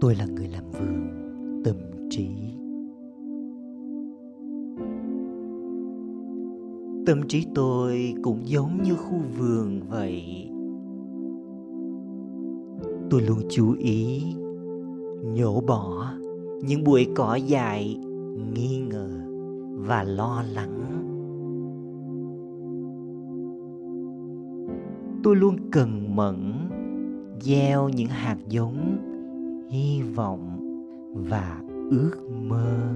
tôi là người làm vườn, tâm trí. Tâm trí tôi cũng giống như khu vườn vậy. Tôi luôn chú ý, nhổ bỏ những bụi cỏ dài nghi ngờ và lo lắng. Tôi luôn cần mẫn, gieo những hạt giống hy vọng và ước mơ.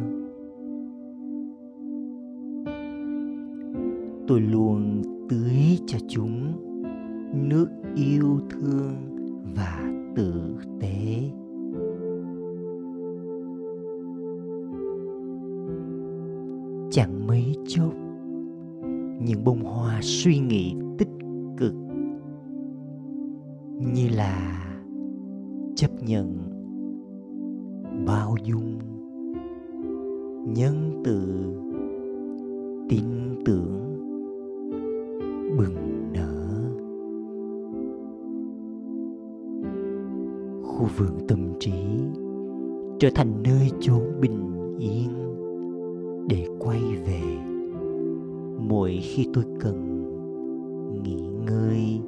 Tôi luôn tưới cho chúng nước yêu thương và tử tế. Chẳng mấy chốc, những bông hoa suy nghĩ tích cực như là chấp nhận bao dung, nhân từ, tin tưởng, bừng nở. Khu vườn tâm trí trở thành nơi chốn bình yên để quay về. Mỗi khi tôi cần nghỉ ngơi,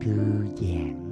thư giãn